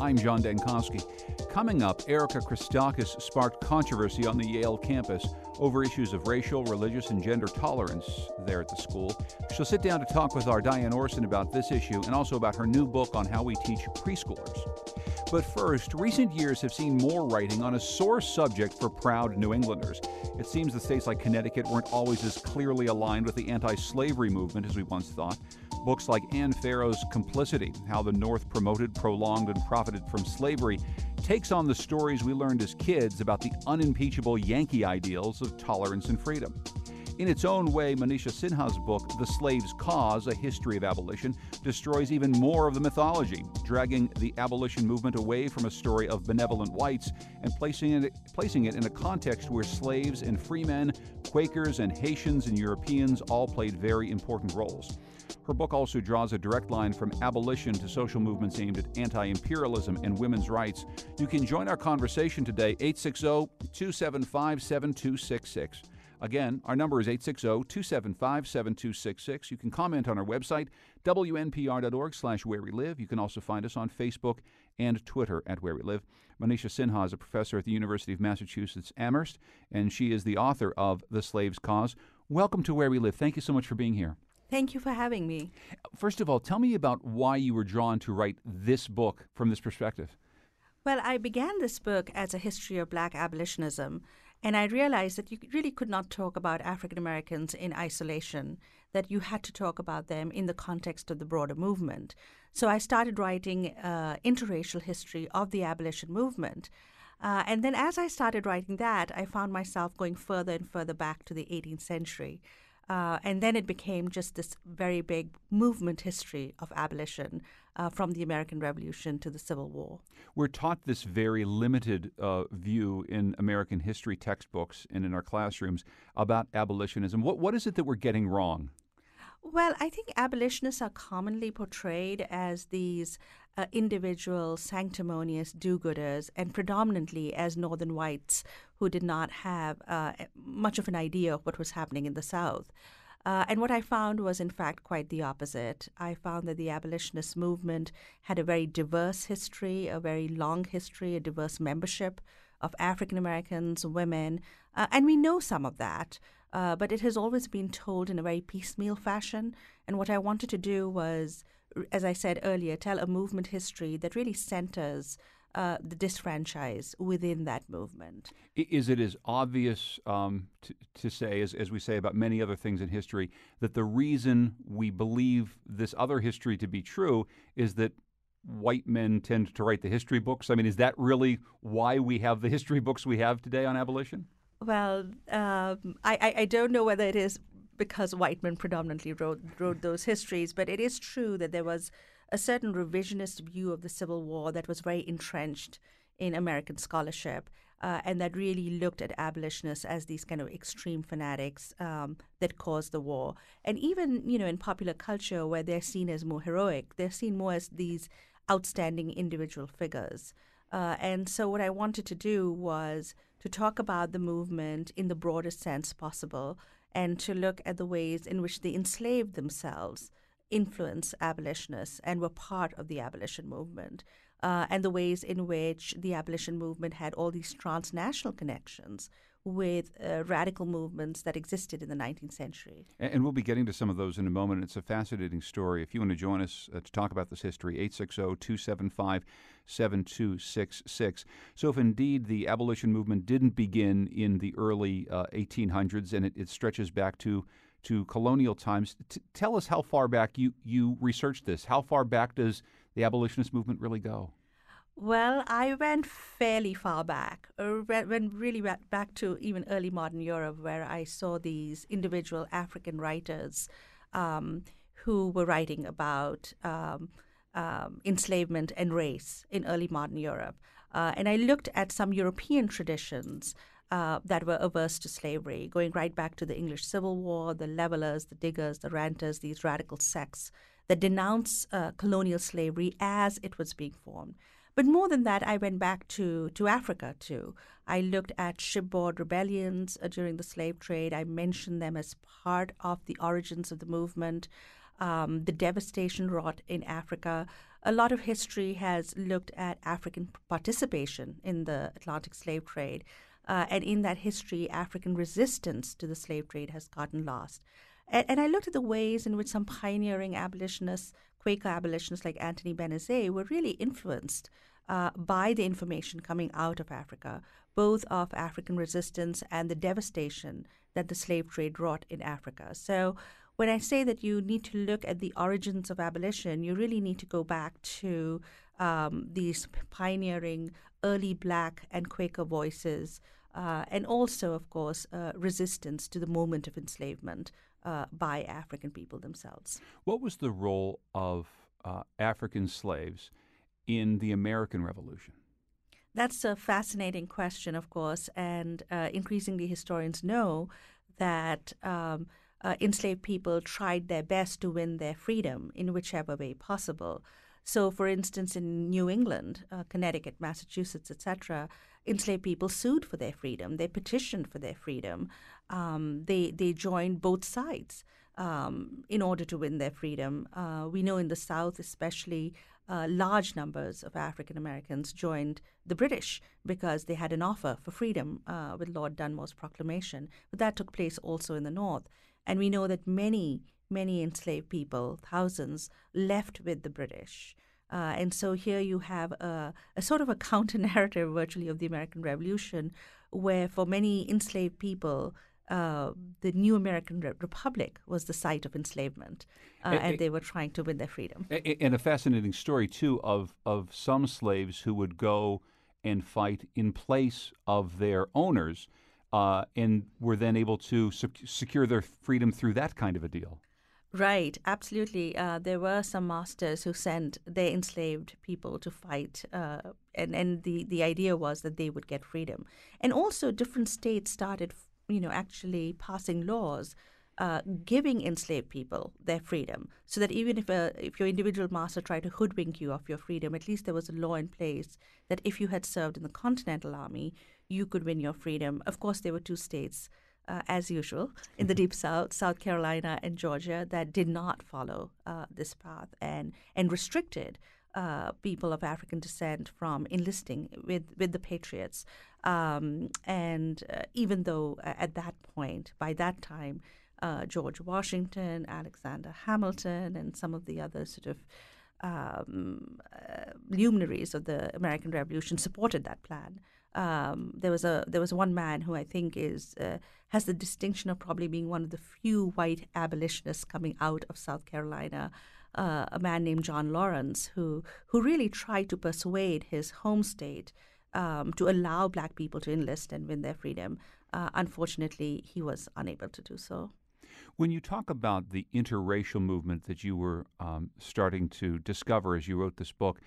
I'm John Dankosky. Coming up, Erika Christakis sparked controversy on the Yale campus over issues of racial, religious, and gender tolerance there at the school. She'll sit down to talk with our Diane Orson about this issue and also about her new book on how we teach preschoolers. But first, recent years have seen more writing on a sore subject for proud New Englanders. It seems that states like Connecticut weren't always as clearly aligned with the anti slavery movement as we once thought. Books like Anne Farrow's Complicity How the North Promoted, Prolonged, and Profited from Slavery takes on the stories we learned as kids about the unimpeachable Yankee ideals of tolerance and freedom. In its own way, Manisha Sinha's book, The Slave's Cause A History of Abolition, destroys even more of the mythology, dragging the abolition movement away from a story of benevolent whites and placing it, placing it in a context where slaves and freemen, Quakers and Haitians and Europeans all played very important roles. Her book also draws a direct line from abolition to social movements aimed at anti imperialism and women's rights. You can join our conversation today, 860 275 7266. Again, our number is 860 275 7266. You can comment on our website, wnpr.org slash where we live. You can also find us on Facebook and Twitter at Where We Live. Manisha Sinha is a professor at the University of Massachusetts Amherst, and she is the author of The Slave's Cause. Welcome to Where We Live. Thank you so much for being here. Thank you for having me. First of all, tell me about why you were drawn to write this book from this perspective. Well, I began this book as a history of black abolitionism, and I realized that you really could not talk about African Americans in isolation, that you had to talk about them in the context of the broader movement. So I started writing uh, interracial history of the abolition movement. Uh, and then as I started writing that, I found myself going further and further back to the 18th century. Uh, and then it became just this very big movement history of abolition uh, from the American Revolution to the Civil War. We're taught this very limited uh, view in American history textbooks and in our classrooms about abolitionism. What, what is it that we're getting wrong? Well, I think abolitionists are commonly portrayed as these uh, individual sanctimonious do gooders and predominantly as Northern whites who did not have uh, much of an idea of what was happening in the South. Uh, and what I found was, in fact, quite the opposite. I found that the abolitionist movement had a very diverse history, a very long history, a diverse membership of African Americans, women, uh, and we know some of that. Uh, but it has always been told in a very piecemeal fashion. And what I wanted to do was, as I said earlier, tell a movement history that really centers uh, the disfranchise within that movement. Is it as obvious um, to, to, say, as, as we say about many other things in history, that the reason we believe this other history to be true is that white men tend to write the history books? I mean, is that really why we have the history books we have today on abolition? Well, um, I, I don't know whether it is because white men predominantly wrote wrote those histories, but it is true that there was a certain revisionist view of the Civil War that was very entrenched in American scholarship, uh, and that really looked at abolitionists as these kind of extreme fanatics um, that caused the war. And even you know in popular culture, where they're seen as more heroic, they're seen more as these outstanding individual figures. Uh, and so, what I wanted to do was to talk about the movement in the broadest sense possible and to look at the ways in which the enslaved themselves influenced abolitionists and were part of the abolition movement. Uh, and the ways in which the abolition movement had all these transnational connections with uh, radical movements that existed in the 19th century. And, and, we'll be getting to some of those in a moment. It's a fascinating story. If you want to join us uh, to talk about this history, 860 275 7266. So, if indeed the abolition movement didn't begin in the early uh, 1800s and it, it, stretches back to to colonial times, t- tell us how far back you, you researched this. How far back does the abolitionist movement really go? Well, I went fairly far back, uh, went really back to even early modern Europe, where I saw these individual African writers um, who were writing about um, um, enslavement and race in early modern Europe. Uh, and I looked at some European traditions uh, that were averse to slavery, going right back to the English Civil War, the levelers, the diggers, the ranters, these radical sects that denounce uh, colonial slavery as it was being formed. But more than that, I went back to, to Africa too. I looked at shipboard rebellions uh, during the slave trade. I mentioned them as part of the origins of the movement, um, the devastation wrought in Africa. A lot of history has looked at African participation in the Atlantic slave trade. Uh, and in that history, African resistance to the slave trade has gotten lost. And, and, I looked at the ways in which some pioneering abolitionists, Quaker abolitionists like Anthony Benezet, were really influenced uh, by the information coming out of Africa, both of African resistance and the devastation that the slave trade wrought in Africa. So when I say that you need to look at the origins of abolition, you really need to go back to um, these pioneering early black and Quaker voices, uh, and also, of course, uh, resistance to the moment of enslavement uh, by African people themselves. What was the role of uh, African slaves in the American Revolution? That's a fascinating question, of course, and uh, increasingly historians know that um, uh, enslaved people tried their best to win their freedom in whichever way possible. So, for instance, in New England, uh, Connecticut, Massachusetts, etc., enslaved people sued for their freedom. They petitioned for their freedom. Um, they they joined both sides um, in order to win their freedom. Uh, we know in the South, especially, uh, large numbers of African Americans joined the British because they had an offer for freedom uh, with Lord Dunmore's proclamation. But that took place also in the North. And we know that many, many enslaved people, thousands, left with the British. Uh, and so here you have a, a sort of a counter narrative virtually of the American Revolution, where for many enslaved people, uh, the new American Re- Republic was the site of enslavement, uh, and, and they were trying to win their freedom. And a fascinating story too of of some slaves who would go and fight in place of their owners, uh, and were then able to sec- secure their freedom through that kind of a deal. Right, absolutely. Uh, there were some masters who sent their enslaved people to fight, uh, and and the the idea was that they would get freedom. And also, different states started you know, actually passing laws uh, giving enslaved people their freedom, so that even if a, if your individual master tried to hoodwink you of your freedom, at least there was a law in place that if you had served in the Continental Army, you could win your freedom. Of course, there were two states, uh, as usual, in the deep South, South Carolina and Georgia, that did not follow uh, this path and and restricted uh, people of African descent from enlisting with, with the Patriots. Um, and uh, even though uh, at that point, by that time, uh, George Washington, Alexander Hamilton, and some of the other sort of um, luminaries of the American Revolution supported that plan. Um, there was a there was one man who I think is uh, has the distinction of probably being one of the few white abolitionists coming out of South Carolina uh, a man named John Laurens who who really tried to persuade his home state um, to allow black people to enlist and win their freedom. Uh, unfortunately, he was unable to do so. When you talk about the interracial movement that you were um, starting to discover as you wrote this book,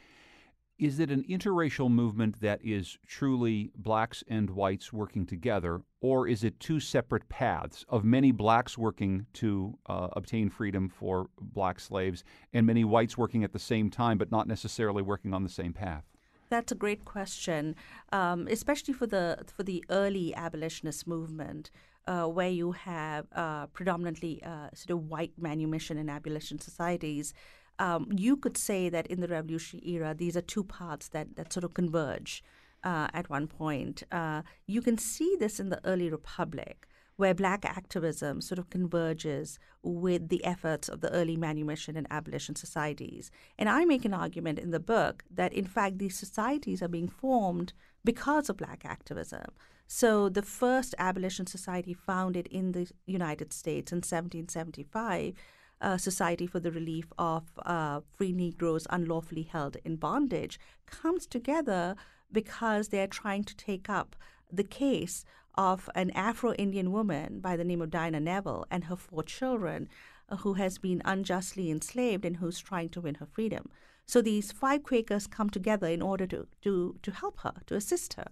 is it an interracial movement that is truly blacks and whites working together, or is it two separate paths of many blacks working to uh, obtain freedom for black slaves and many whites working at the same time but not necessarily working on the same path? That's a great question, um, especially for the for the early abolitionist movement, uh, where you have uh, predominantly uh, sort of white manumission and abolition societies um, you could say that in the revolutionary era, these are two paths that, that sort of converge uh, at one point. Uh, you can see this in the early republic, where black activism sort of converges with the efforts of the early manumission and abolition societies. And I make an argument in the book that, in fact, these societies are being formed because of black activism. So the first abolition society founded in the United States in 1775 uh, Society for the Relief of uh, Free Negroes Unlawfully Held in Bondage comes together because they're trying to take up the case of an Afro Indian woman by the name of Dinah Neville and her four children uh, who has been unjustly enslaved and who's trying to win her freedom. So these five Quakers come together in order to, to, to help her, to assist her.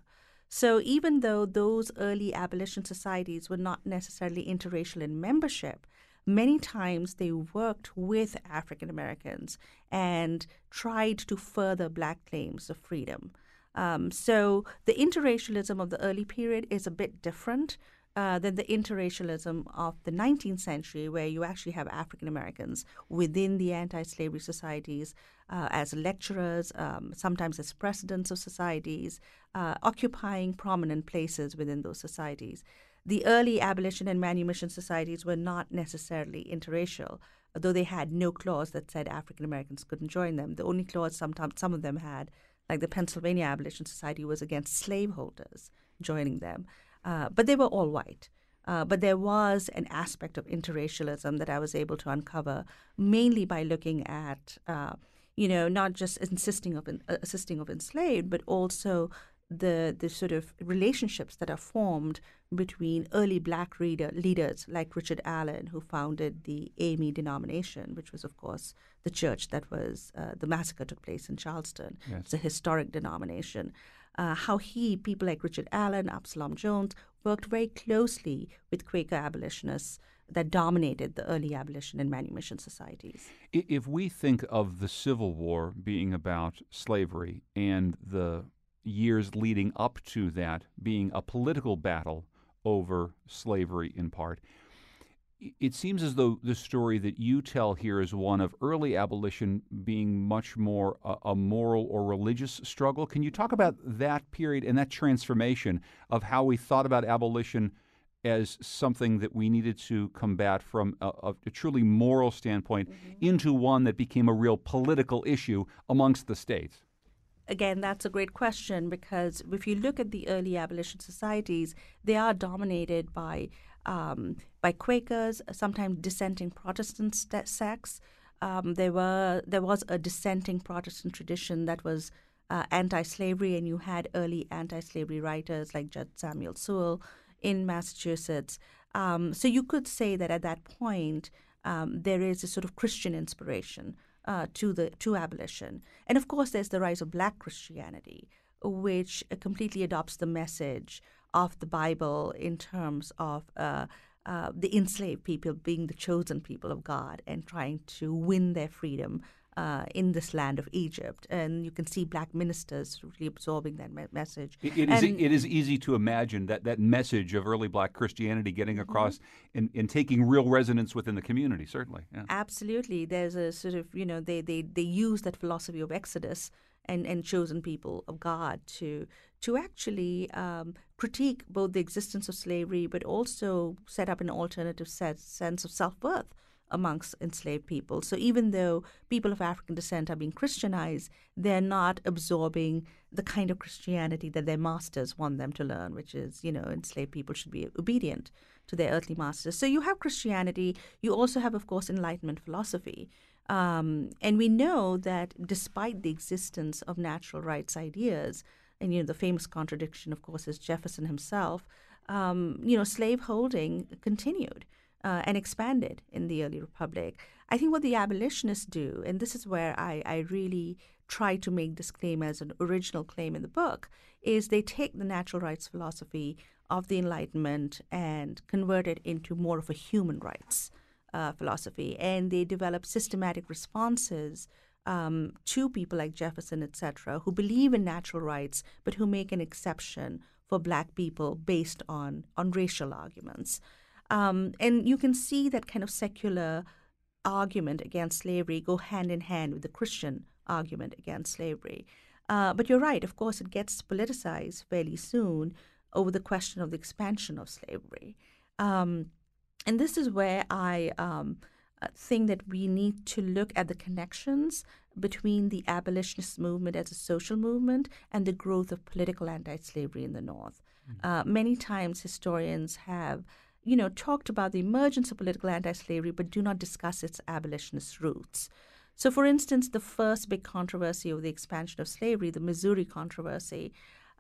So even though those early abolition societies were not necessarily interracial in membership, many times they worked with African Americans and tried to further black claims of freedom. Um, so the interracialism of the early period is a bit different. Uh, than the interracialism of the 19th century, where you actually have African Americans within the anti slavery societies uh, as lecturers, um, sometimes as presidents of societies, uh, occupying prominent places within those societies the early abolition and manumission societies were not necessarily interracial, though they had no clause that said African Americans couldn't join them. The only clause sometimes some of them had, like the Pennsylvania Abolition Society, was against slaveholders joining them. Uh, but they were all white. Uh, but there was an aspect of interracialism that I was able to uncover, mainly by looking at, uh, you know, not just insisting of uh, assisting of enslaved, but also the the sort of relationships that are formed between early black reader, leaders like Richard Allen, who founded the AME denomination, which was, of course, the church that was uh, the massacre took place in Charleston. Yes. It's a historic denomination. Uh, how he, people like Richard Allen, Absalom Jones, worked very closely with Quaker abolitionists that dominated the early abolition and manumission societies. If we think of the Civil War being about slavery and the years leading up to that being a political battle over slavery in part. It seems as though the story that you tell here is one of early abolition being much more a, a, moral or religious struggle. Can you talk about that period and that transformation of how we thought about abolition as something that we needed to combat from a, a truly moral standpoint mm-hmm. into one that became a real political issue amongst the states? Again, that's a great question because if you look at the early abolition societies, they are dominated by um, by Quakers, sometimes dissenting Protestant sects. Um, there were there was a dissenting Protestant tradition that was uh, anti-slavery, and you had early anti-slavery writers like Judge Samuel Sewall in Massachusetts. Um, so you could say that at that point um, there is a sort of Christian inspiration uh, to the to abolition. And of course, there's the rise of Black Christianity, which uh, completely adopts the message of the Bible in terms of uh, uh, the enslaved people being the chosen people of God and trying to win their freedom uh, in this land of Egypt. And you can see black ministers really absorbing that me- message. It, it, is, it is easy to imagine that that message of early black Christianity getting mm-hmm. across mm-hmm. and, and taking real resonance within the community, certainly. Yeah. Absolutely. There's a sort of, you know, they, they, they use that philosophy of Exodus and, and chosen people of God to to actually um, critique both the existence of slavery, but also set up an alternative set, sense of self worth amongst enslaved people. So even though people of African descent are being Christianized, they're not absorbing the kind of Christianity that their masters want them to learn, which is, you know, enslaved people should be obedient to their earthly masters. So you have Christianity. You also have, of course, Enlightenment philosophy. Um, and we know that despite the existence of natural rights ideas, and you know the famous contradiction, of course, is Jefferson himself. Um, you know, slaveholding continued uh, and expanded in the early republic. I think what the abolitionists do, and this is where I, I really try to make this claim as an original claim in the book, is they take the natural rights philosophy of the Enlightenment and convert it into more of a human rights uh, philosophy, and they develop systematic responses um, to people like Jefferson, etc., who believe in natural rights but who make an exception for Black people based on on racial arguments. Um, and you can see that kind of secular argument against slavery go hand in hand with the Christian argument against slavery. Uh, but you're right, of course, it gets politicized fairly soon over the question of the expansion of slavery. Um, and this is where I um, uh, think that we need to look at the connections between the abolitionist movement as a social movement and the growth of political anti slavery in the North. Mm-hmm. Uh, many times historians have you know, talked about the emergence of political anti-slavery, but do not discuss its abolitionist roots. So, for instance, the first big controversy of the expansion of slavery, the Missouri controversy,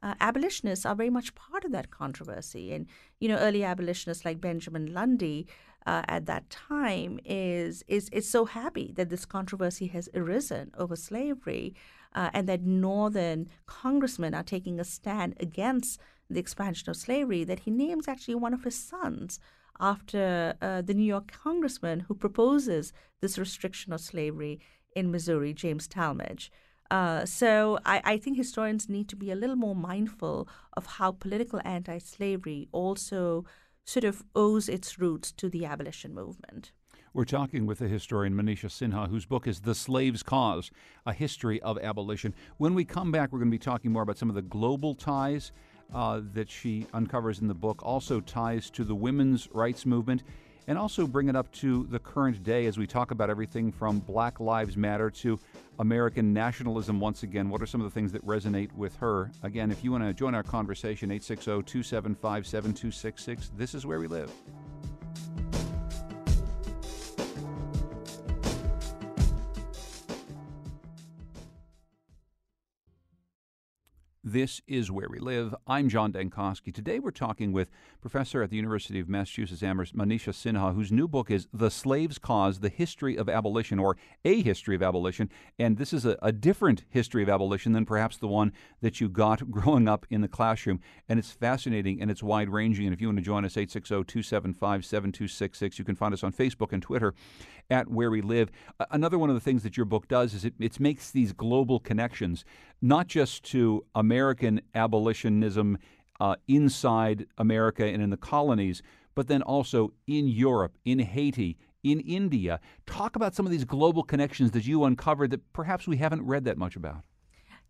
uh, abolitionists are very much part of that controversy. And, you know, early abolitionists like Benjamin Lundy uh, at that time is, is is so happy that this controversy has arisen over slavery, uh, and that northern congressmen are taking a stand against the expansion of slavery. That he names actually one of his sons after uh, the New York congressman who proposes this restriction of slavery in Missouri, James Tallmadge. Uh, so I, I, think historians need to be a little more mindful of how political anti-slavery also sort of owes its roots to the abolition movement. We're talking with the historian Manisha Sinha, whose book is The Slave's Cause A History of Abolition. When we come back, we're going to be talking more about some of the global ties uh, that she uncovers in the book, also ties to the women's rights movement and also bring it up to the current day as we talk about everything from Black Lives Matter to American nationalism once again. What are some of the things that resonate with her? Again, if you want to join our conversation, 860 275 7266. This is where we live. This is Where We Live. I'm John Dankosky. Today we're talking with professor at the University of Massachusetts Amherst, Manisha Sinha, whose new book is The Slave's Cause The History of Abolition, or A History of Abolition. And this is a, a different history of abolition than perhaps the one that you got growing up in the classroom. And it's fascinating and it's wide ranging. And if you want to join us, 860 275 7266, you can find us on Facebook and Twitter at Where We Live. Another one of the things that your book does is it, it makes these global connections, not just to American abolitionism uh, inside America and in the colonies, but then also in Europe, in Haiti, in India. Talk about some of these global connections that you uncovered that perhaps we haven't read that much about.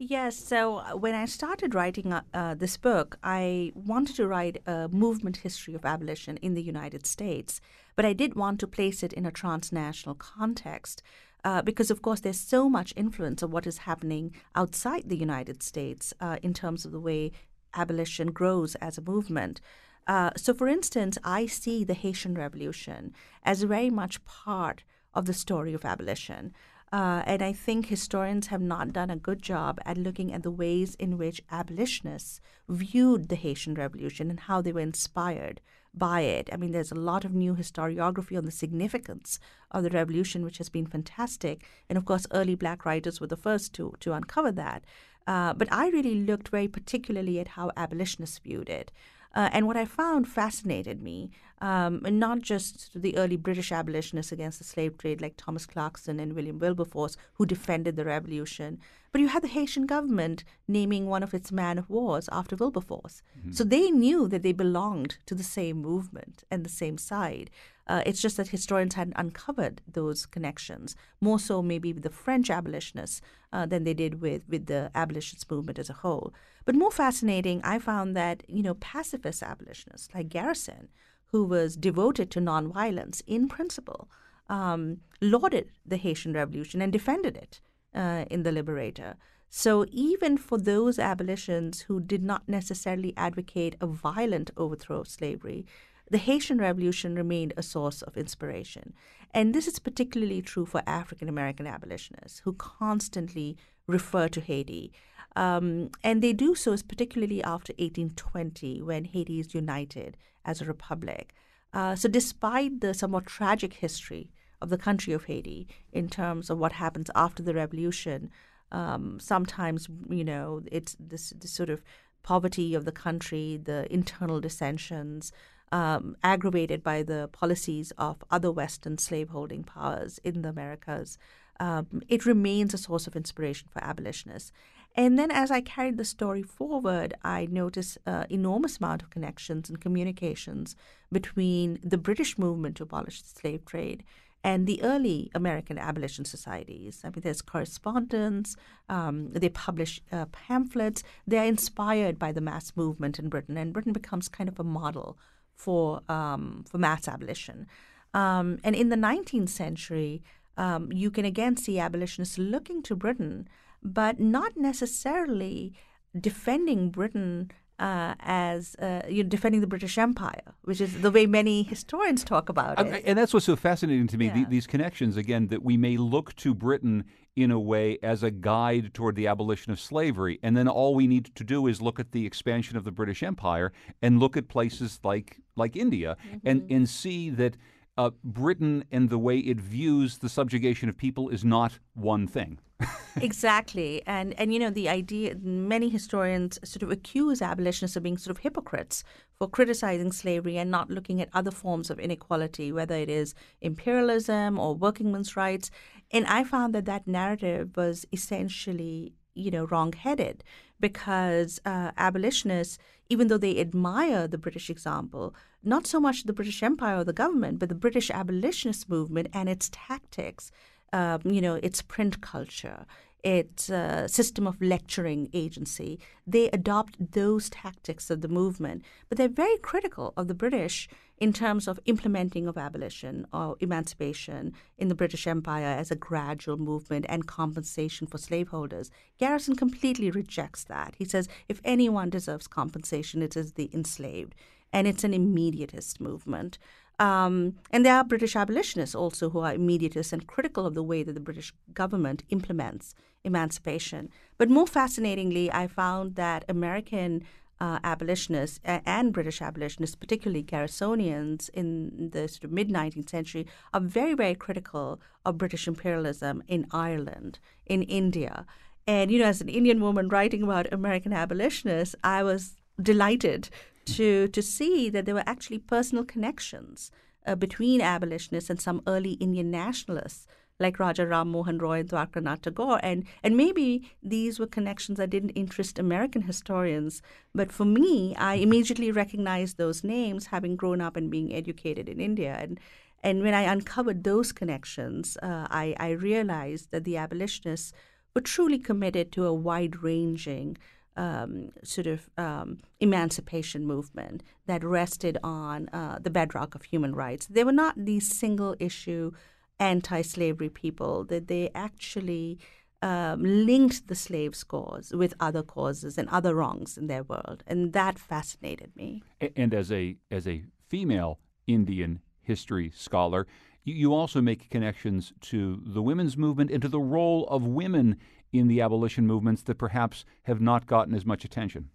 Yes. So uh, when I started writing uh, uh, this book, I wanted to write a movement history of abolition in the United States, but I did want to place it in a transnational context. Uh, because of course there's so much influence of what is happening outside the United States uh, in terms of the way abolition grows as a movement. Uh, so, for instance, I see the Haitian Revolution as very much part of the story of abolition. Uh, and I think historians have not done a good job at looking at the ways in which abolitionists viewed the Haitian Revolution and how they were inspired by it. I mean, there's a lot of new historiography on the significance of the revolution, which has been fantastic. And of course, early black writers were the first to, to uncover that. Uh, but I really looked very particularly at how abolitionists viewed it. Uh, and what I found fascinated me, um, not just the early British abolitionists against the slave trade, like Thomas Clarkson and William Wilberforce, who defended the revolution, but you had the Haitian government naming one of its man of wars after Wilberforce. Mm-hmm. So they knew that they belonged to the same movement and the same side. Uh, it's just that historians hadn't uncovered those connections, more so maybe with the French abolitionists uh, than they did with, with the abolitionist movement as a whole. But more fascinating, I found that, you know, pacifist abolitionists like Garrison, who was devoted to nonviolence in principle, um, lauded the Haitian Revolution and defended it uh, in The Liberator. So even for those abolitionists who did not necessarily advocate a violent overthrow of slavery, the Haitian Revolution remained a source of inspiration. And this is particularly true for African American abolitionists who constantly refer to Haiti. Um, and they do so particularly after 1820 when Haiti is united as a republic. Uh, so, despite the somewhat tragic history of the country of Haiti in terms of what happens after the revolution, um, sometimes, you know, it's this, this sort of poverty of the country, the internal dissensions, um, aggravated by the policies of other Western slaveholding powers in the Americas, um, it remains a source of inspiration for abolitionists. And then as I carried the story forward, I noticed an enormous amount of connections and communications between the British movement to abolish the slave trade and the early American abolition societies. I mean, there's correspondence, um, they publish uh, pamphlets, they're inspired by the mass movement in Britain, and Britain becomes kind of a model for um, for mass abolition. Um, and in the 19th century, um, you can again see abolitionists looking to Britain, but not necessarily defending Britain uh, as uh, you know, defending the British Empire, which is the way many historians talk about it. And that's what's so fascinating to me yeah. these connections, again, that we may look to Britain in a way as a guide toward the abolition of slavery. And then all we need to do is look at the expansion of the British Empire and look at places like, like India mm-hmm. and, and see that uh, Britain and the way it views the subjugation of people is not one thing. exactly, and and you know the idea. Many historians sort of accuse abolitionists of being sort of hypocrites for criticizing slavery and not looking at other forms of inequality, whether it is imperialism or workingmen's rights. And I found that that narrative was essentially you know wrong-headed because uh, abolitionists, even though they admire the British example, not so much the British Empire or the government, but the British abolitionist movement and its tactics, um, you know, its print culture, its uh, system of lecturing agency. They adopt those tactics of the movement, but they're very critical of the British in terms of implementing of abolition or emancipation in the British Empire as a gradual movement and compensation for slaveholders. Garrison completely rejects that. He says if anyone deserves compensation, it is the enslaved. And it's an immediatist movement. Um, and there are British abolitionists also who are immediatists and critical of the way that the British government implements emancipation. But more fascinatingly, I found that American uh, abolitionists and British abolitionists, particularly Garrisonians in the sort of mid 19th century, are very, very critical of British imperialism in Ireland, in India. And, you know, as an Indian woman writing about American abolitionists, I was delighted to, to see that there were actually personal connections uh, between abolitionists and some early Indian nationalists like Raja Ram Mohan Roy and Dwarkanath Tagore. And, and maybe these were connections that didn't interest American historians. But for me, I immediately recognized those names having grown up and being educated in India. And, and when I uncovered those connections, uh, I, I realized that the abolitionists were truly committed to a wide ranging um, sort of um, emancipation movement that rested on uh, the bedrock of human rights. They were not these single issue anti slavery people, that they actually um, linked the slaves' cause with other causes and other wrongs in their world. And that fascinated me. And as a, as a female Indian history scholar, you also make connections to the women's movement and to the role of women in the abolition movements that perhaps have not gotten as much attention.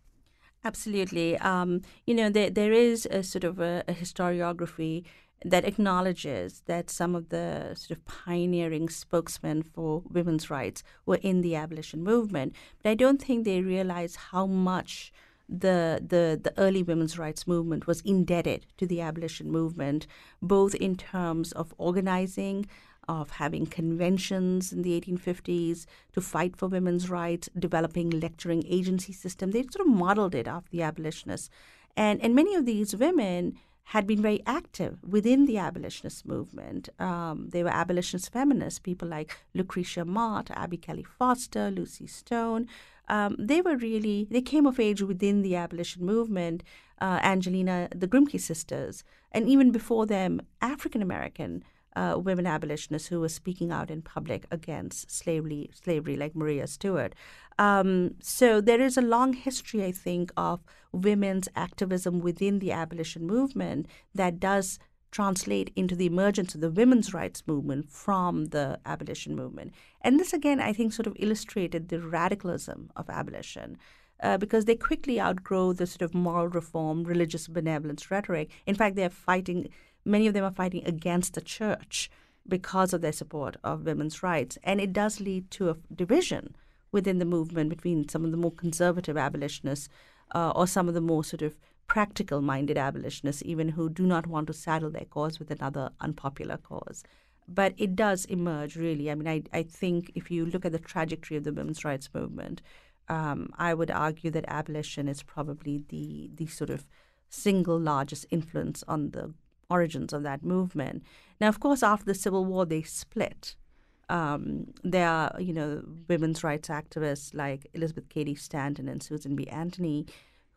Absolutely. Um, you know, there, there is a sort of a, a historiography that acknowledges that some of the sort of pioneering spokesmen for women's rights were in the abolition movement. But I don't think they realize how much the, the, the early women's rights movement was indebted to the abolition movement, both in terms of organizing, of having conventions in the 1850s to fight for women's rights, developing lecturing agency system. They sort of modeled it after the abolitionists. And, and many of these women had been very active within the abolitionist movement. Um, they were abolitionist feminists, people like Lucretia Mott, Abby Kelley Foster, Lucy Stone. Um, they were really, they came of age within the abolition movement. Uh, Angelina, the Grimke sisters, and even before them, African American uh, women abolitionists who were speaking out in public against slavery, slavery like Maria Stewart. Um, so there is a long history, I think, of women's activism within the abolition movement that does translate into the emergence of the women's rights movement from the abolition movement. And this, again, I think, sort of illustrated the radicalism of abolition. Uh, because they quickly outgrow the sort of moral reform, religious benevolence rhetoric. In fact, they're fighting many of them are fighting against the church because of their support of women's rights. And it does lead to a division within the movement between some of the more conservative abolitionists uh, or some of the more sort of practical minded abolitionists, even who do not want to saddle their cause with another unpopular cause. But it does emerge, really. I mean, I, I think if you look at the trajectory of the women's rights movement, um, I would argue that abolition is probably the, the sort of single largest influence on the origins of that movement. Now, of course, after the Civil War, they split. Um, there are, you know, women's rights activists like Elizabeth Cady Stanton and Susan B. Anthony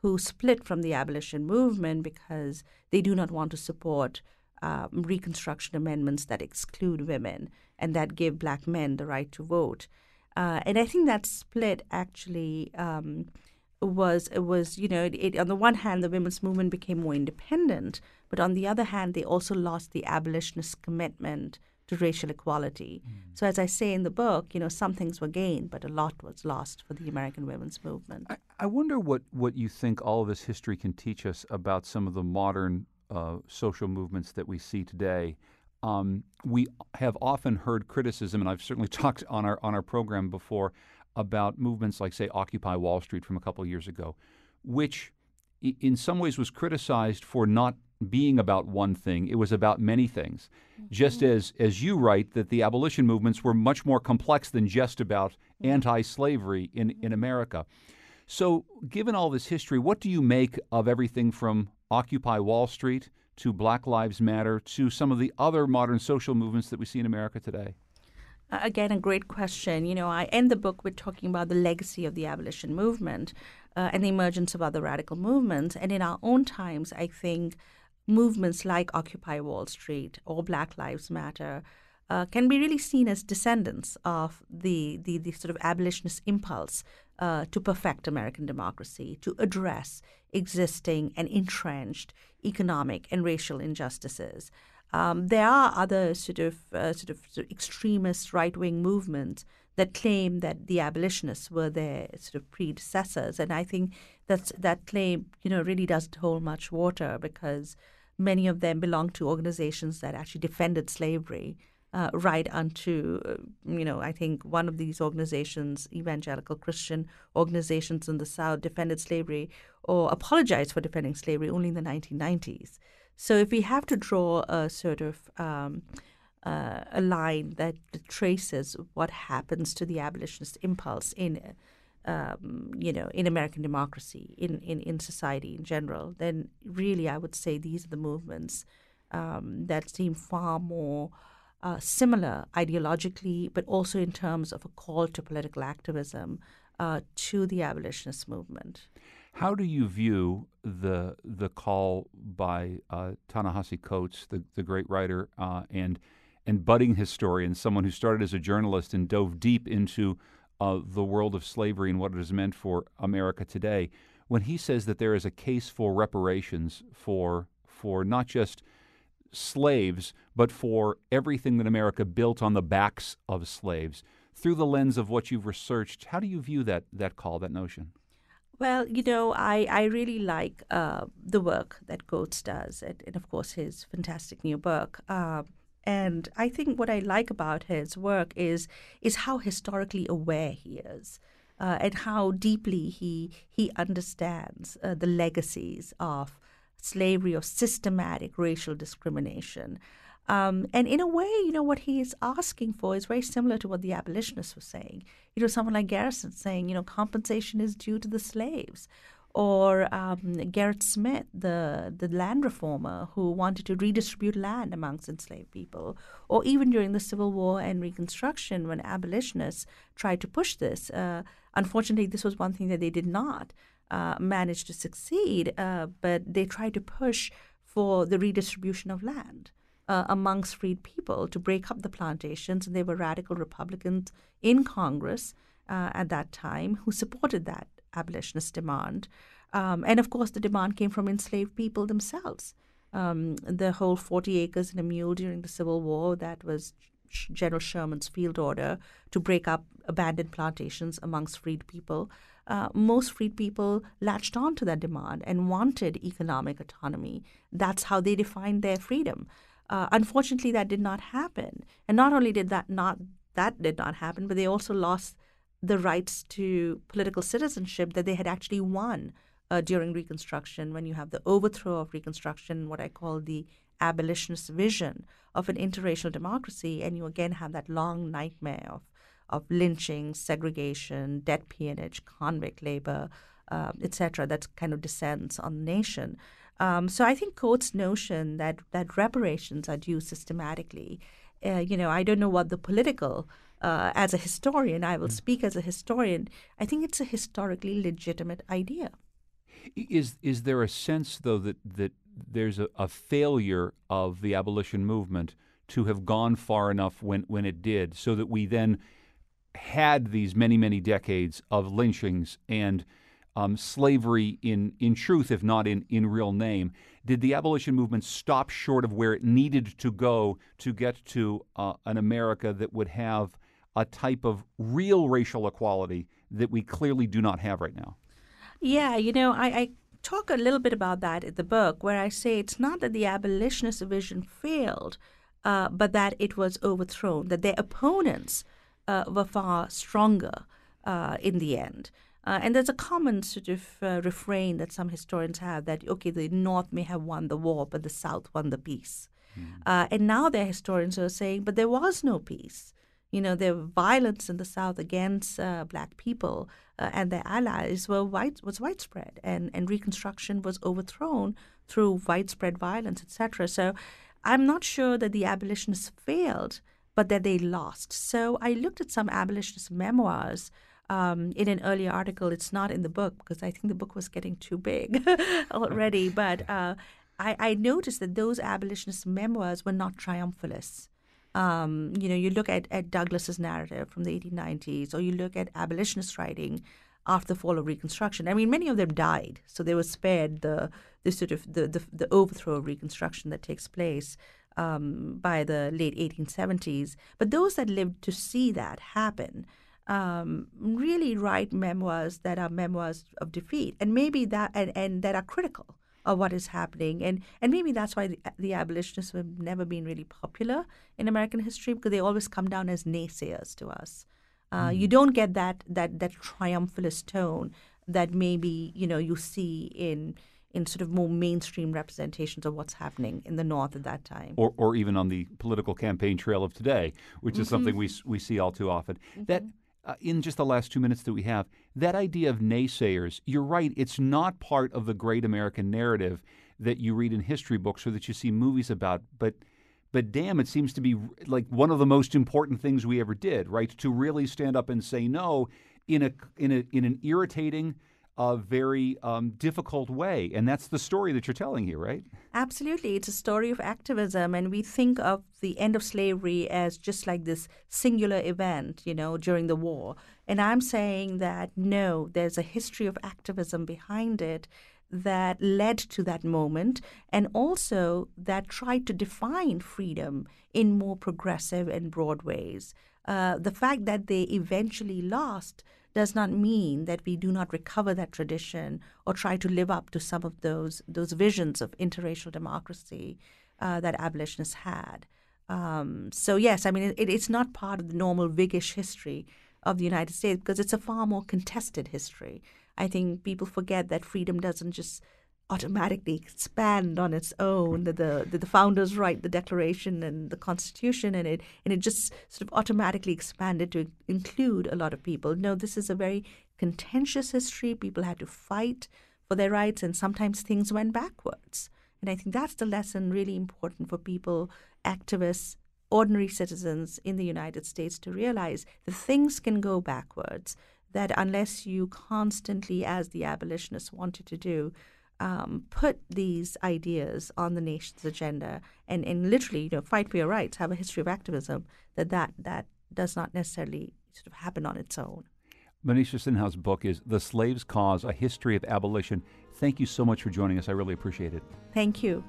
who split from the abolition movement because they do not want to support um, Reconstruction amendments that exclude women and that give black men the right to vote. Uh, and I think that split actually um, was it was you know it, it, on the one hand the women's movement became more independent but on the other hand, they also lost the abolitionist commitment to racial equality. Mm. So, as I say in the book, you know, some things were gained, but a lot was lost for the American women's movement. I, I wonder what, what you think all of this history can teach us about some of the modern uh, social movements that we see today. um, we have often heard criticism, and I've certainly talked on our on our program before about movements like, say, Occupy Wall Street from a couple of years ago, which in some ways was criticized for not being about one thing. It was about many things. Mm-hmm. Just as as you write that the abolition movements were much more complex than just about mm-hmm. anti-slavery in, in America. So, given all this history, what do you make of everything from Occupy Wall Street to Black Lives Matter to some of the other modern social movements that we see in America today? Again, a great question. You know, I end the book with talking about the legacy of the abolition movement uh, and the emergence of other radical movements. And in our own times, I think movements like Occupy Wall Street or Black Lives Matter uh, can be really seen as descendants of the, the, the sort of abolitionist impulse uh, to perfect American democracy, to address existing and entrenched economic and racial injustices. Um, there are other sort of, uh, sort of extremist right wing movements that claim that the abolitionists were their sort of predecessors, and I think that's that claim you know really doesn't hold much water because many of them belong to organizations that actually defended slavery uh, right unto, uh, you know, I think one of these organizations, evangelical Christian organizations in the South, defended slavery or apologized for defending slavery only in the 1990s. So if we have to draw a sort of um, uh, a line that traces what happens to the abolitionist impulse in um, you know, in American democracy, in, in, in society in general, then really I would say these are the movements um, that seem far more uh, similar ideologically, but also in terms of a call to political activism uh, to the abolitionist movement. How do you view the the call by uh, Ta-Nehisi Coates, the, the great writer uh, and and budding historian, someone who started as a journalist and dove deep into uh, the world of slavery and what it has meant for America today, when he says that there is a case for reparations for for not just slaves, but for everything that America built on the backs of slaves. Through the lens of what you've researched, how do you view that that call, that notion? Well, you know, I, I really like uh, the work that Coates does, and, and, of course his fantastic new book. Uh, and I think what I like about his work is is how historically aware he is, uh, and how deeply he he understands uh, the legacies of slavery or systematic racial discrimination. Um, and in a way, you know, what he is asking for is very similar to what the abolitionists were saying. You know, someone like Garrison saying, you know, compensation is due to the slaves or um, Gerrit Smith, the, the land reformer who wanted to redistribute land amongst enslaved people, or even during the Civil War and Reconstruction when abolitionists tried to push this. Uh, unfortunately, this was one thing that they did not uh, manage to succeed, uh, but they tried to push for the redistribution of land. Uh, amongst freed people to break up the plantations, and they were radical Republicans in Congress uh, at that time who supported that abolitionist demand. Um, and of course, the demand came from enslaved people themselves. Um, the whole 40 acres and a mule during the Civil War, that was General Sherman's field order to break up abandoned plantations amongst freed people. Uh, most freed people latched on to that demand and wanted economic autonomy. That's how they defined their freedom. Uh, unfortunately, that did not happen. And not only did that not that did not happen, but they also lost the rights to political citizenship that they had actually won uh, during Reconstruction when you have the overthrow of Reconstruction, what I call the abolitionist vision of an interracial democracy, and you again have that long nightmare of, of lynching, segregation, debt peonage, convict labor, uh, etc., that kind of descends on the nation. Um, so I think Coates' notion that, that reparations are due systematically, uh, you know, I don't know what the political uh, as a historian, I will mm. speak as a historian. I think it's a historically legitimate idea. Is is there a sense though that that there's a, a failure of the abolition movement to have gone far enough when when it did, so that we then had these many many decades of lynchings and um, slavery in in truth, if not in in real name. Did the abolition movement stop short of where it needed to go to get to uh, an America that would have a type of real racial equality that we clearly do not have right now? Yeah, you know, I, I talk a little bit about that in the book, where I say it's not that the abolitionist vision failed. uh, but that it was overthrown, that their opponents uh, were far stronger uh, in the end. Uh, and there's a common sort of uh, refrain that some historians have that, okay, the North may have won the war, but the South won the peace. Mm. and now there are historians who are saying, but there was no peace. You know, the violence in the South against black people and their allies were white, was widespread, and, and Reconstruction was overthrown through widespread violence, etc. So I'm not sure that the abolitionists failed, but that they lost. So I looked at some abolitionist memoirs. Um, in an earlier article, it's not in the book because I think the book was getting too big already. But uh, I, I, noticed that those abolitionist memoirs were not triumphalists. Um, you know, you look at, at Douglass's narrative from the 1890s, or you look at abolitionist writing after the fall of Reconstruction. I mean, many of them died, so they were spared the the sort of the the, the overthrow of Reconstruction that takes place um, by the late 1870s. But those that lived to see that happen um, really write memoirs that are memoirs of defeat, and maybe that and, and that are critical of what is happening, and and maybe that's why the, the abolitionists have never been really popular in American history because they always come down as naysayers to us. Uh, mm. You don't get that that that triumphalist tone that maybe you know you see in in sort of more mainstream representations of what's happening in the North at that time, or or even on the political campaign trail of today, which mm-hmm. is something we we see all too often. Mm-hmm. That. Uh, in just the last two minutes that we have, that idea of naysayers, you're right, it's not part of the great American narrative that you read in history books or that you see movies about, but but damn, it seems to be like one of the most important things we ever did, right? To really stand up and say no in a in a in an irritating, uh, very um, difficult way, and that's the story that you're telling here, right? Absolutely, it's a story of activism, and we think of the end of slavery as just like this singular event, you know, during the war. And I'm saying that no, there's a history of activism behind it that led to that moment and also that tried to define freedom in more progressive and broad ways. Uh, the fact that they eventually lost does not mean that we do not recover that tradition or try to live up to some of those those visions of interracial democracy uh, that abolitionists had. Um, so yes, I mean it, it's not part of the normal Whiggish history of the United States because it's a far more contested history. I think people forget that freedom doesn't just automatically expand on its own. The, the, the founders write the Declaration and the Constitution, and it and it just sort of automatically expanded to include a lot of people. No, this is a very contentious history. People had to fight for their rights, and sometimes things went backwards. And I think that's the lesson really important for people, activists, ordinary citizens in the United States to realize that things can go backwards that unless you constantly, as the abolitionists wanted to do, um, put these ideas on the nation's agenda and, and literally, you know, fight for your rights, have a history of activism, that that, that does not necessarily sort of happen on its own. Manisha Sinha's book is The Slave's Cause, A History of Abolition. Thank you so much for joining us. I really appreciate it. Thank you.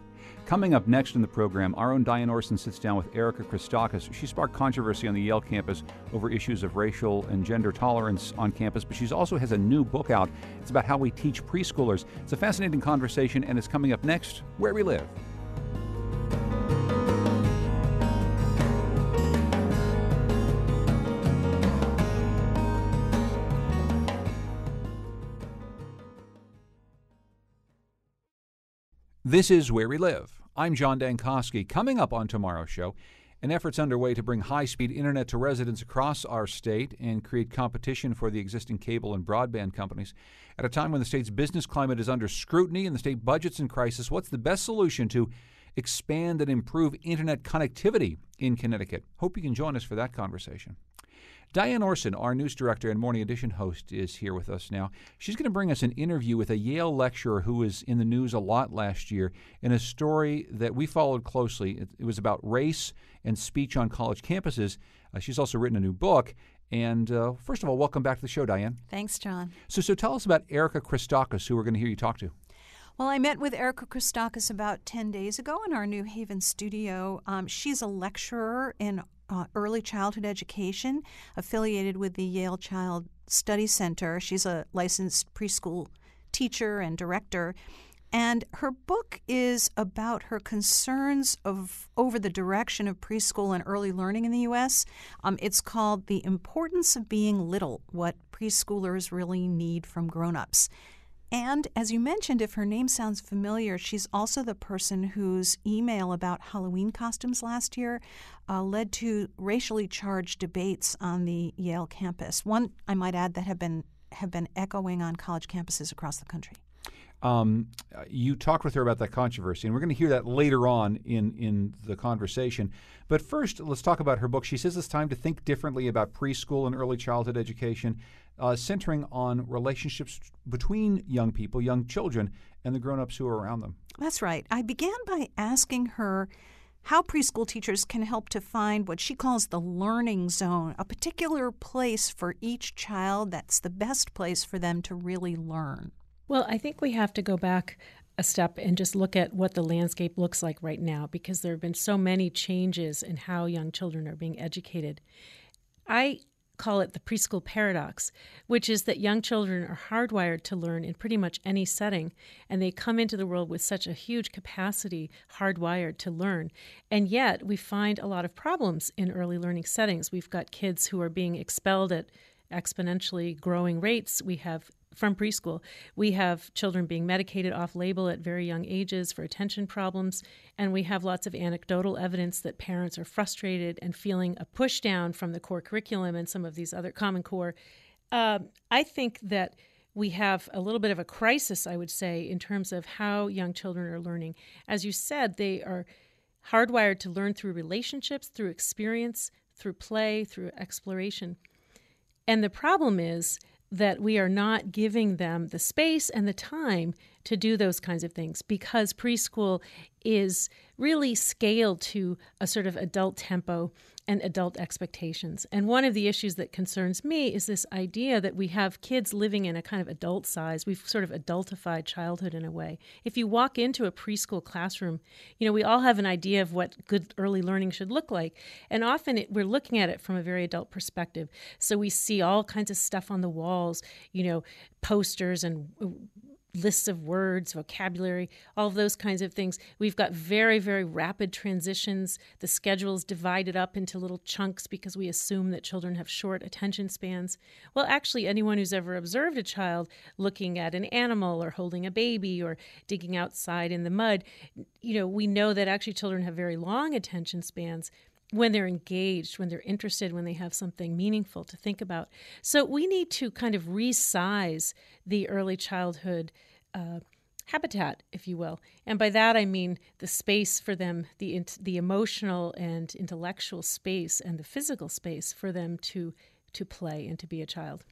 Coming up next in the program, our own Diane Orson sits down with Erika Christakis. She sparked controversy on the Yale campus over issues of racial and gender tolerance on campus, but she also has a new book out. It's about how we teach preschoolers. It's a fascinating conversation, and it's coming up next, Where We Live. This is Where We Live. I'm John Dankosky. Coming up on tomorrow's show, an effort's underway to bring high speed internet to residents across our state and create competition for the existing cable and broadband companies. At a time when the state's business climate is under scrutiny and the state budget's in crisis, what's the best solution to expand and improve internet connectivity in Connecticut? Hope you can join us for that conversation. Diane Orson, our news director and Morning Edition host, is here with us now. She's going to bring us an interview with a Yale lecturer who was in the news a lot last year in a story that we followed closely. It, it was about race and speech on college campuses. Uh, she's also written a new book. And uh, first of all, welcome back to the show, Diane. Thanks, John. So, so tell us about Erika Christakis, who we're going to hear you talk to. Well, I met with Erika Christakis about 10 days ago in our New Haven studio. Um, she's a lecturer in uh, early childhood education, affiliated with the Yale Child Study Center. She's a licensed preschool teacher and director. And her book is about her concerns of over the direction of preschool and early learning in the U.S. Um, it's called "The Importance of Being Little: What Preschoolers Really Need from Grown-ups." And as you mentioned, if her name sounds familiar, she's also the person whose email about Halloween costumes last year uh, led to racially charged debates on the Yale campus. One, I might add, that have been have been echoing on college campuses across the country. Um, you talked with her about that controversy, and we're going to hear that later on in, in the conversation. But first, let's talk about her book. She says it's time to think differently about preschool and early childhood education, uh, centering on relationships between young people, young children, and the grown ups who are around them. That's right. I began by asking her how preschool teachers can help to find what she calls the learning zone, a particular place for each child that's the best place for them to really learn. Well, I think we have to go back a step and just look at what the landscape looks like right now because there have been so many changes in how young children are being educated. I call it the preschool paradox, which is that young children are hardwired to learn in pretty much any setting, and they come into the world with such a huge capacity, hardwired to learn. And yet, we find a lot of problems in early learning settings. We've got kids who are being expelled at exponentially growing rates. We have from preschool. We have children being medicated off label at very young ages for attention problems, and we have lots of anecdotal evidence that parents are frustrated and feeling a push down from the core curriculum and some of these other Common Core. Uh, I think that we have a little bit of a crisis, I would say, in terms of how young children are learning. As you said, they are hardwired to learn through relationships, through experience, through play, through exploration. And the problem is that we are not giving them the space and the time to do those kinds of things because preschool is really scaled to a sort of adult tempo and adult expectations. And one of the issues that concerns me is this idea that we have kids living in a kind of adult size. We've sort of adultified childhood in a way. If you walk into a preschool classroom, you know, we all have an idea of what good early learning should look like. And often it, we're looking at it from a very adult perspective. So we see all kinds of stuff on the walls, you know, posters and lists of words, vocabulary, all of those kinds of things. We've got very, very rapid transitions. The schedule is divided up into little chunks because we assume that children have short attention spans. Well, actually, anyone who's ever observed a child looking at an animal or holding a baby or digging outside in the mud, you know, we know that actually children have very long attention spans when they're engaged, when they're interested, when they have something meaningful to think about. So we need to kind of resize the early childhood uh, habitat, if you will. And by that I mean the space for them, the the emotional and intellectual space and the physical space for them to to play and to be a child.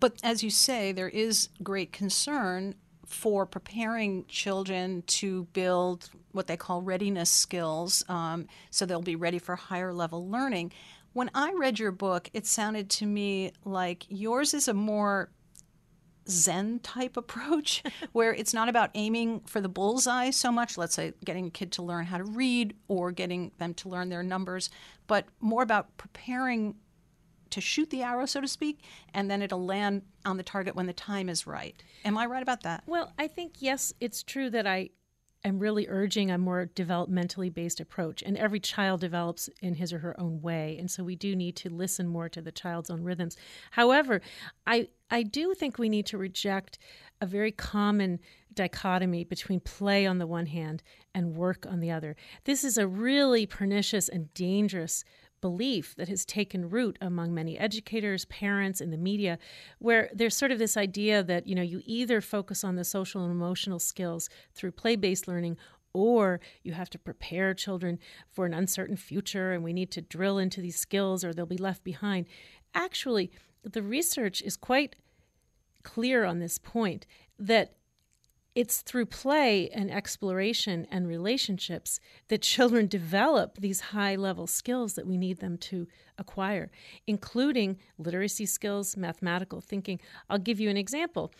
But as you say, there is great concern for preparing children to build what they call readiness skills um, so they'll be ready for higher level learning. When I read your book, it sounded to me like yours is a more Zen type approach where it's not about aiming for the bullseye so much, let's say getting a kid to learn how to read or getting them to learn their numbers, but more about preparing to shoot the arrow, so to speak, and then it'll land on the target when the time is right. Am I right about that? Well, I think, yes, it's true that I am really urging a more developmentally based approach. And every child develops in his or her own way. And so we do need to listen more to the child's own rhythms. However, I, I do think we need to reject a very common dichotomy between play on the one hand and work on the other. This is a really pernicious and dangerous belief that has taken root among many educators, parents, and the media, where there's sort of this idea that you know you either focus on the social and emotional skills through play-based learning or you have to prepare children for an uncertain future and we need to drill into these skills or they'll be left behind. Actually, the research is quite clear on this point that it's through play and exploration and relationships that children develop these high level skills that we need them to acquire, including literacy skills, mathematical thinking. I'll give you an example.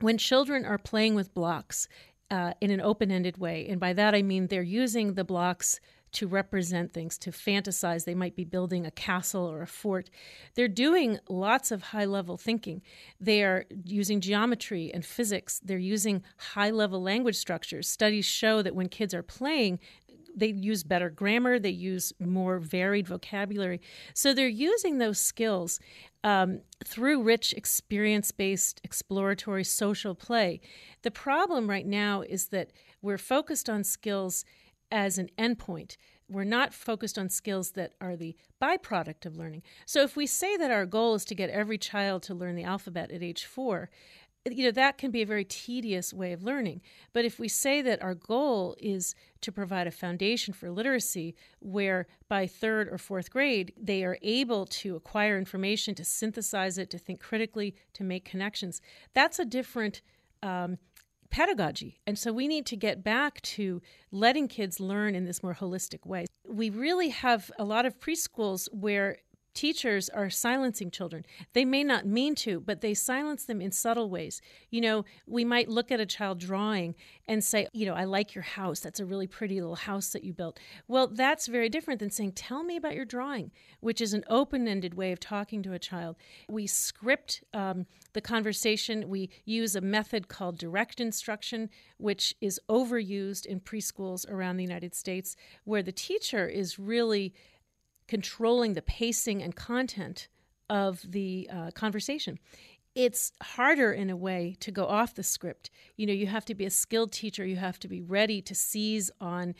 When children are playing with blocks uh, in an open ended way, and by that I mean they're using the blocks to represent things, to fantasize. They might be building a castle or a fort. They're doing lots of high level thinking. They are using geometry and physics. They're using high level language structures. Studies show that when kids are playing, they use better grammar, they use more varied vocabulary. So they're using those skills um, through rich experience based exploratory social play. The problem right now is that we're focused on skills as an endpoint. We're not focused on skills that are the byproduct of learning. So, if we say that our goal is to get every child to learn the alphabet at age four, you know that can be a very tedious way of learning but if we say that our goal is to provide a foundation for literacy where by third or fourth grade they are able to acquire information to synthesize it to think critically to make connections that's a different um, pedagogy. And so we need to get back to letting kids learn in this more holistic way. We really have a lot of preschools where teachers are silencing children. They may not mean to, but they silence them in subtle ways. You know, we might look at a child drawing and say, you know, I like your house. That's a really pretty little house that you built. Well, that's very different than saying, tell me about your drawing, which is an open ended way of talking to a child. We script um, the conversation. We use a method called direct instruction, which is overused in preschools around the United States, where the teacher is really controlling the pacing and content of the uh, conversation. It's harder in a way to go off the script. You know, you have to be a skilled teacher, you have to be ready to seize on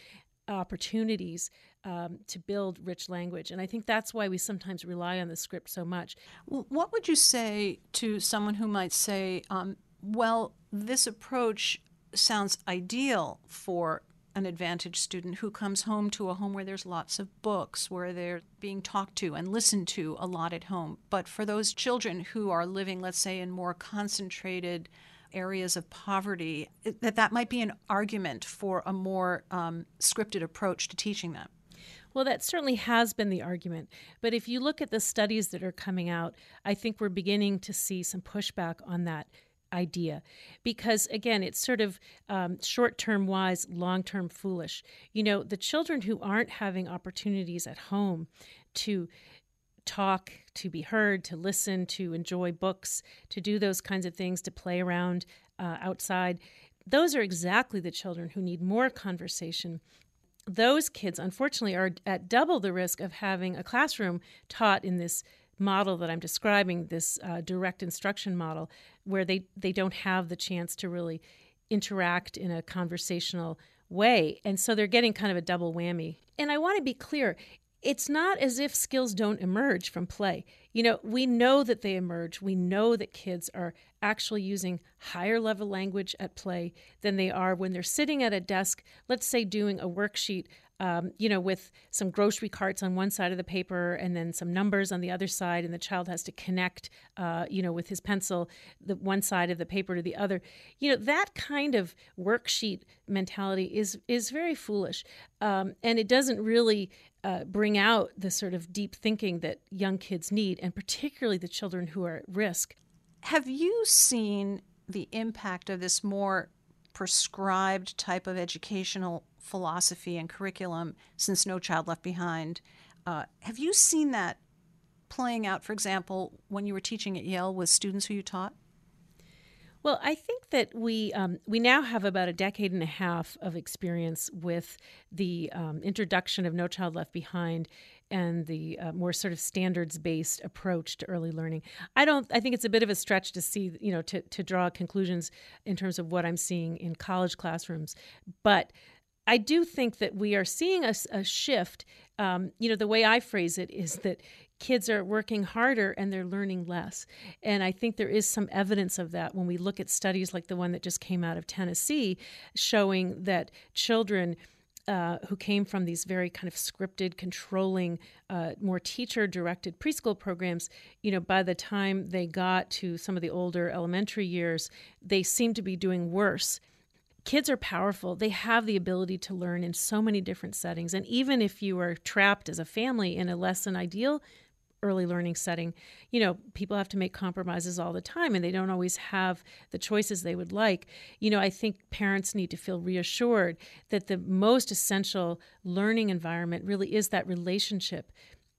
opportunities um, to build rich language. And I think that's why we sometimes rely on the script so much. What would you say to someone who might say, um, well, this approach sounds ideal for an advantaged student who comes home to a home where there's lots of books, where they're being talked to and listened to a lot at home. But for those children who are living, let's say, in more concentrated areas of poverty, that that might be an argument for a more um, scripted approach to teaching them. Well, that certainly has been the argument. But if you look at the studies that are coming out, I think we're beginning to see some pushback on that idea. Because again it's sort of um, short-term wise long-term foolish. You know the children who aren't having opportunities at home to talk to be heard to listen to enjoy books to do those kinds of things to play around uh, outside those are exactly the children who need more conversation. Those kids unfortunately are at double the risk of having a classroom taught in this model that I'm describing, this uh, direct instruction model, where they, they don't have the chance to really interact in a conversational way. And so they're getting kind of a double whammy. And I want to be clear it's not as if skills don't emerge from play. You know, we know that they emerge. We know that kids are actually using higher level language at play than they are when they're sitting at a desk, let's say doing a worksheet um, you know, with some grocery carts on one side of the paper and then some numbers on the other side, and the child has to connect, uh, you know, with his pencil, the one side of the paper to the other. You know, that kind of worksheet mentality is is very foolish, um, and it doesn't really uh, bring out the sort of deep thinking that young kids need, and particularly the children who are at risk. Have you seen the impact of this more prescribed type of educational philosophy and curriculum since No Child Left Behind. Uh, have you seen that playing out, for example, when you were teaching at Yale with students who you taught? Well, I think that we um, we now have about a decade and a half of experience with the um, introduction of No Child Left Behind and the uh, more sort of standards based approach to early learning. I don't. I think it's a bit of a stretch to see you know to to draw conclusions in terms of what I'm seeing in college classrooms, but I do think that we are seeing a, a shift. Um, you know, the way I phrase it is that kids are working harder and they're learning less. And I think there is some evidence of that when we look at studies like the one that just came out of Tennessee, showing that children. Uh, who came from these very kind of scripted, controlling, uh, more teacher-directed preschool programs? You know, by the time they got to some of the older elementary years, they seemed to be doing worse kids are powerful. They have the ability to learn in so many different settings. And even if you are trapped as a family in a less than ideal early learning setting, you know, people have to make compromises all the time and they don't always have the choices they would like. You know, I think parents need to feel reassured that the most essential learning environment really is that relationship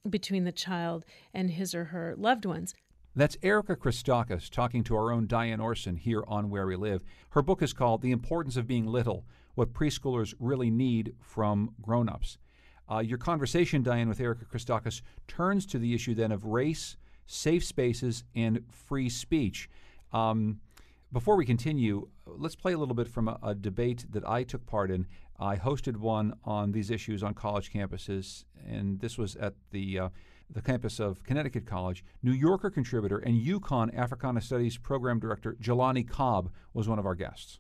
between the child and his or her loved ones. That's Erika Christakis talking to our own Diane Orson here on Where We Live. Her book is called The Importance of Being Little What Preschoolers Really Need from Grown Ups. Uh, your conversation, Diane, with Erika Christakis turns to the issue then of race, safe spaces, and free speech. Um, before we continue, let's play a little bit from a, a, debate that I took part in. I hosted one on these issues on college campuses, and this was at the uh, the campus of Connecticut College. New Yorker contributor and UConn Africana Studies program director Jelani Cobb was one of our guests.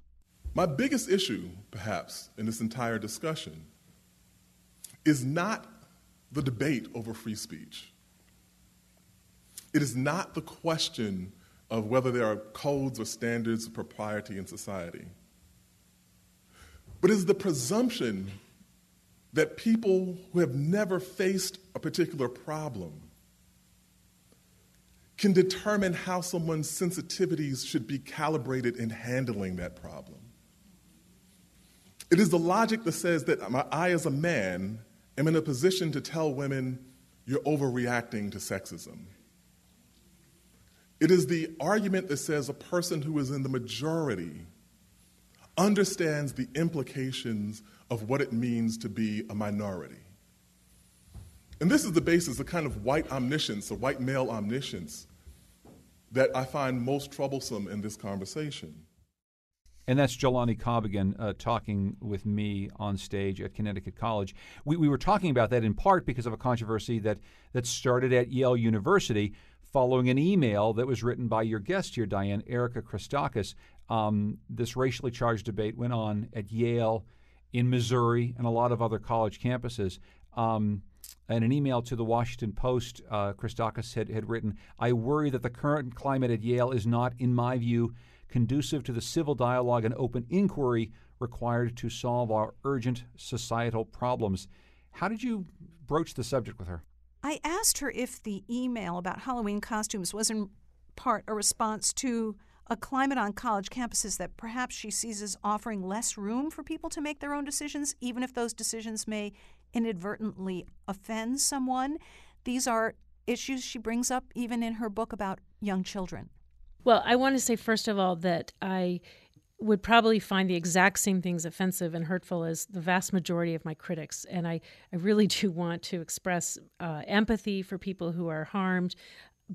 My biggest issue, perhaps, in this entire discussion is not the debate over free speech. It is not the question of whether there are codes or standards of propriety in society, but is the presumption that people who have never faced a particular problem can determine how someone's sensitivities should be calibrated in handling that problem. It is the logic that says that I, as a man, am in a position to tell women, you're overreacting to sexism. It is the argument that says a person who is in the majority understands the implications of what it means to be a minority. And this is the basis, the kind of white omniscience, the white male omniscience, that I find most troublesome in this conversation. And that's Jelani Cobb again uh, talking with me on stage at Connecticut College. We, we were talking about that in part because of a controversy that, that started at Yale University following an email that was written by your guest here, Diane, Erika Christakis. Um, this racially charged debate went on at Yale, in Missouri, and a lot of other college campuses. Um, and an email to the Washington Post, uh, Christakis had, had written, I worry that the current climate at Yale is not, in my view, conducive to the civil dialogue and open inquiry required to solve our urgent societal problems. How did you broach the subject with her? I asked her if the email about Halloween costumes was in part a response to a climate on college campuses that perhaps she sees as offering less room for people to make their own decisions, even if those decisions may inadvertently offend someone. These are issues she brings up even in her book about young children. Well, I want to say, first of all, that I would probably find the exact same things offensive and hurtful as the vast majority of my critics. And I, I really do want to express uh, empathy for people who are harmed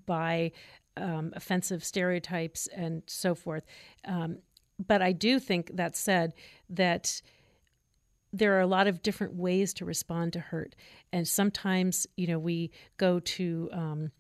by um, offensive stereotypes and so forth. Um, but I do think that said that there are a lot of different ways to respond to hurt, and sometimes you know we go to um,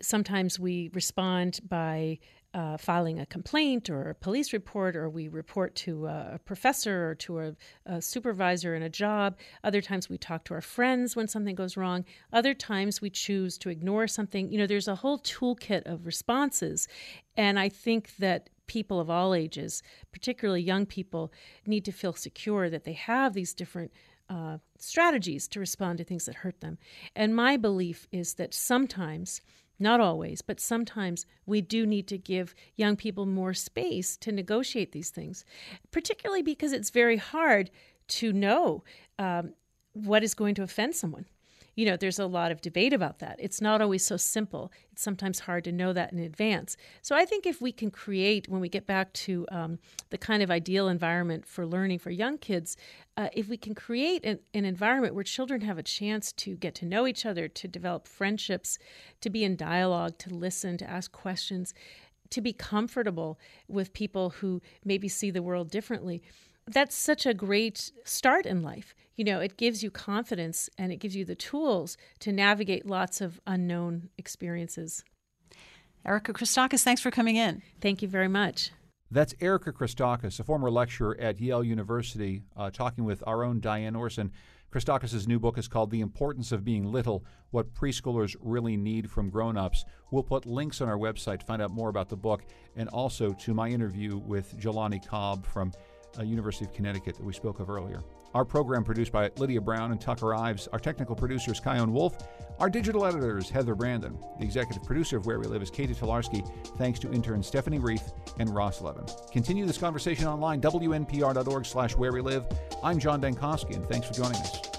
sometimes we respond by uh, filing a complaint or a police report, or we report to a, professor or to a, a, supervisor in a job. Other times we talk to our friends when something goes wrong. Other times we choose to ignore something. You know, there's a whole toolkit of responses. And I think that people of all ages, particularly young people, need to feel secure that they have these different uh, strategies to respond to things that hurt them. And my belief is that sometimes, not always, but sometimes we do need to give young people more space to negotiate these things, particularly because it's very hard to know um, what is going to offend someone you know, there's a lot of debate about that. It's not always so simple. It's sometimes hard to know that in advance. So I think if we can create, when we get back to um, the kind of ideal environment for learning for young kids, uh, if we can create an, an environment where children have a chance to get to know each other, to develop friendships, to be in dialogue, to listen, to ask questions, to be comfortable with people who maybe see the world differently that's such a great start in life. You know, it gives you confidence and it gives you the tools to navigate lots of unknown experiences. Erika Christakis, thanks for coming in. Thank you very much. That's Erika Christakis, a former lecturer at Yale University, uh, talking with our own Diane Orson. Christakis' new book is called The Importance of Being Little What Preschoolers Really Need from Grown Ups. We'll put links on our website to find out more about the book and also to my interview with Jelani Cobb from uh, University of Connecticut that we spoke of earlier. Our program produced by Lydia Brown and Tucker Ives. Our technical producer is Chion Wolf. Our digital editor is Heather Brandon. The executive producer of Where We Live is Catie Talarski, thanks to interns Stephanie Reef and Ross Levin. Continue this conversation online, wnpr.org slash where we live. I'm John Dankosky, and thanks for joining us.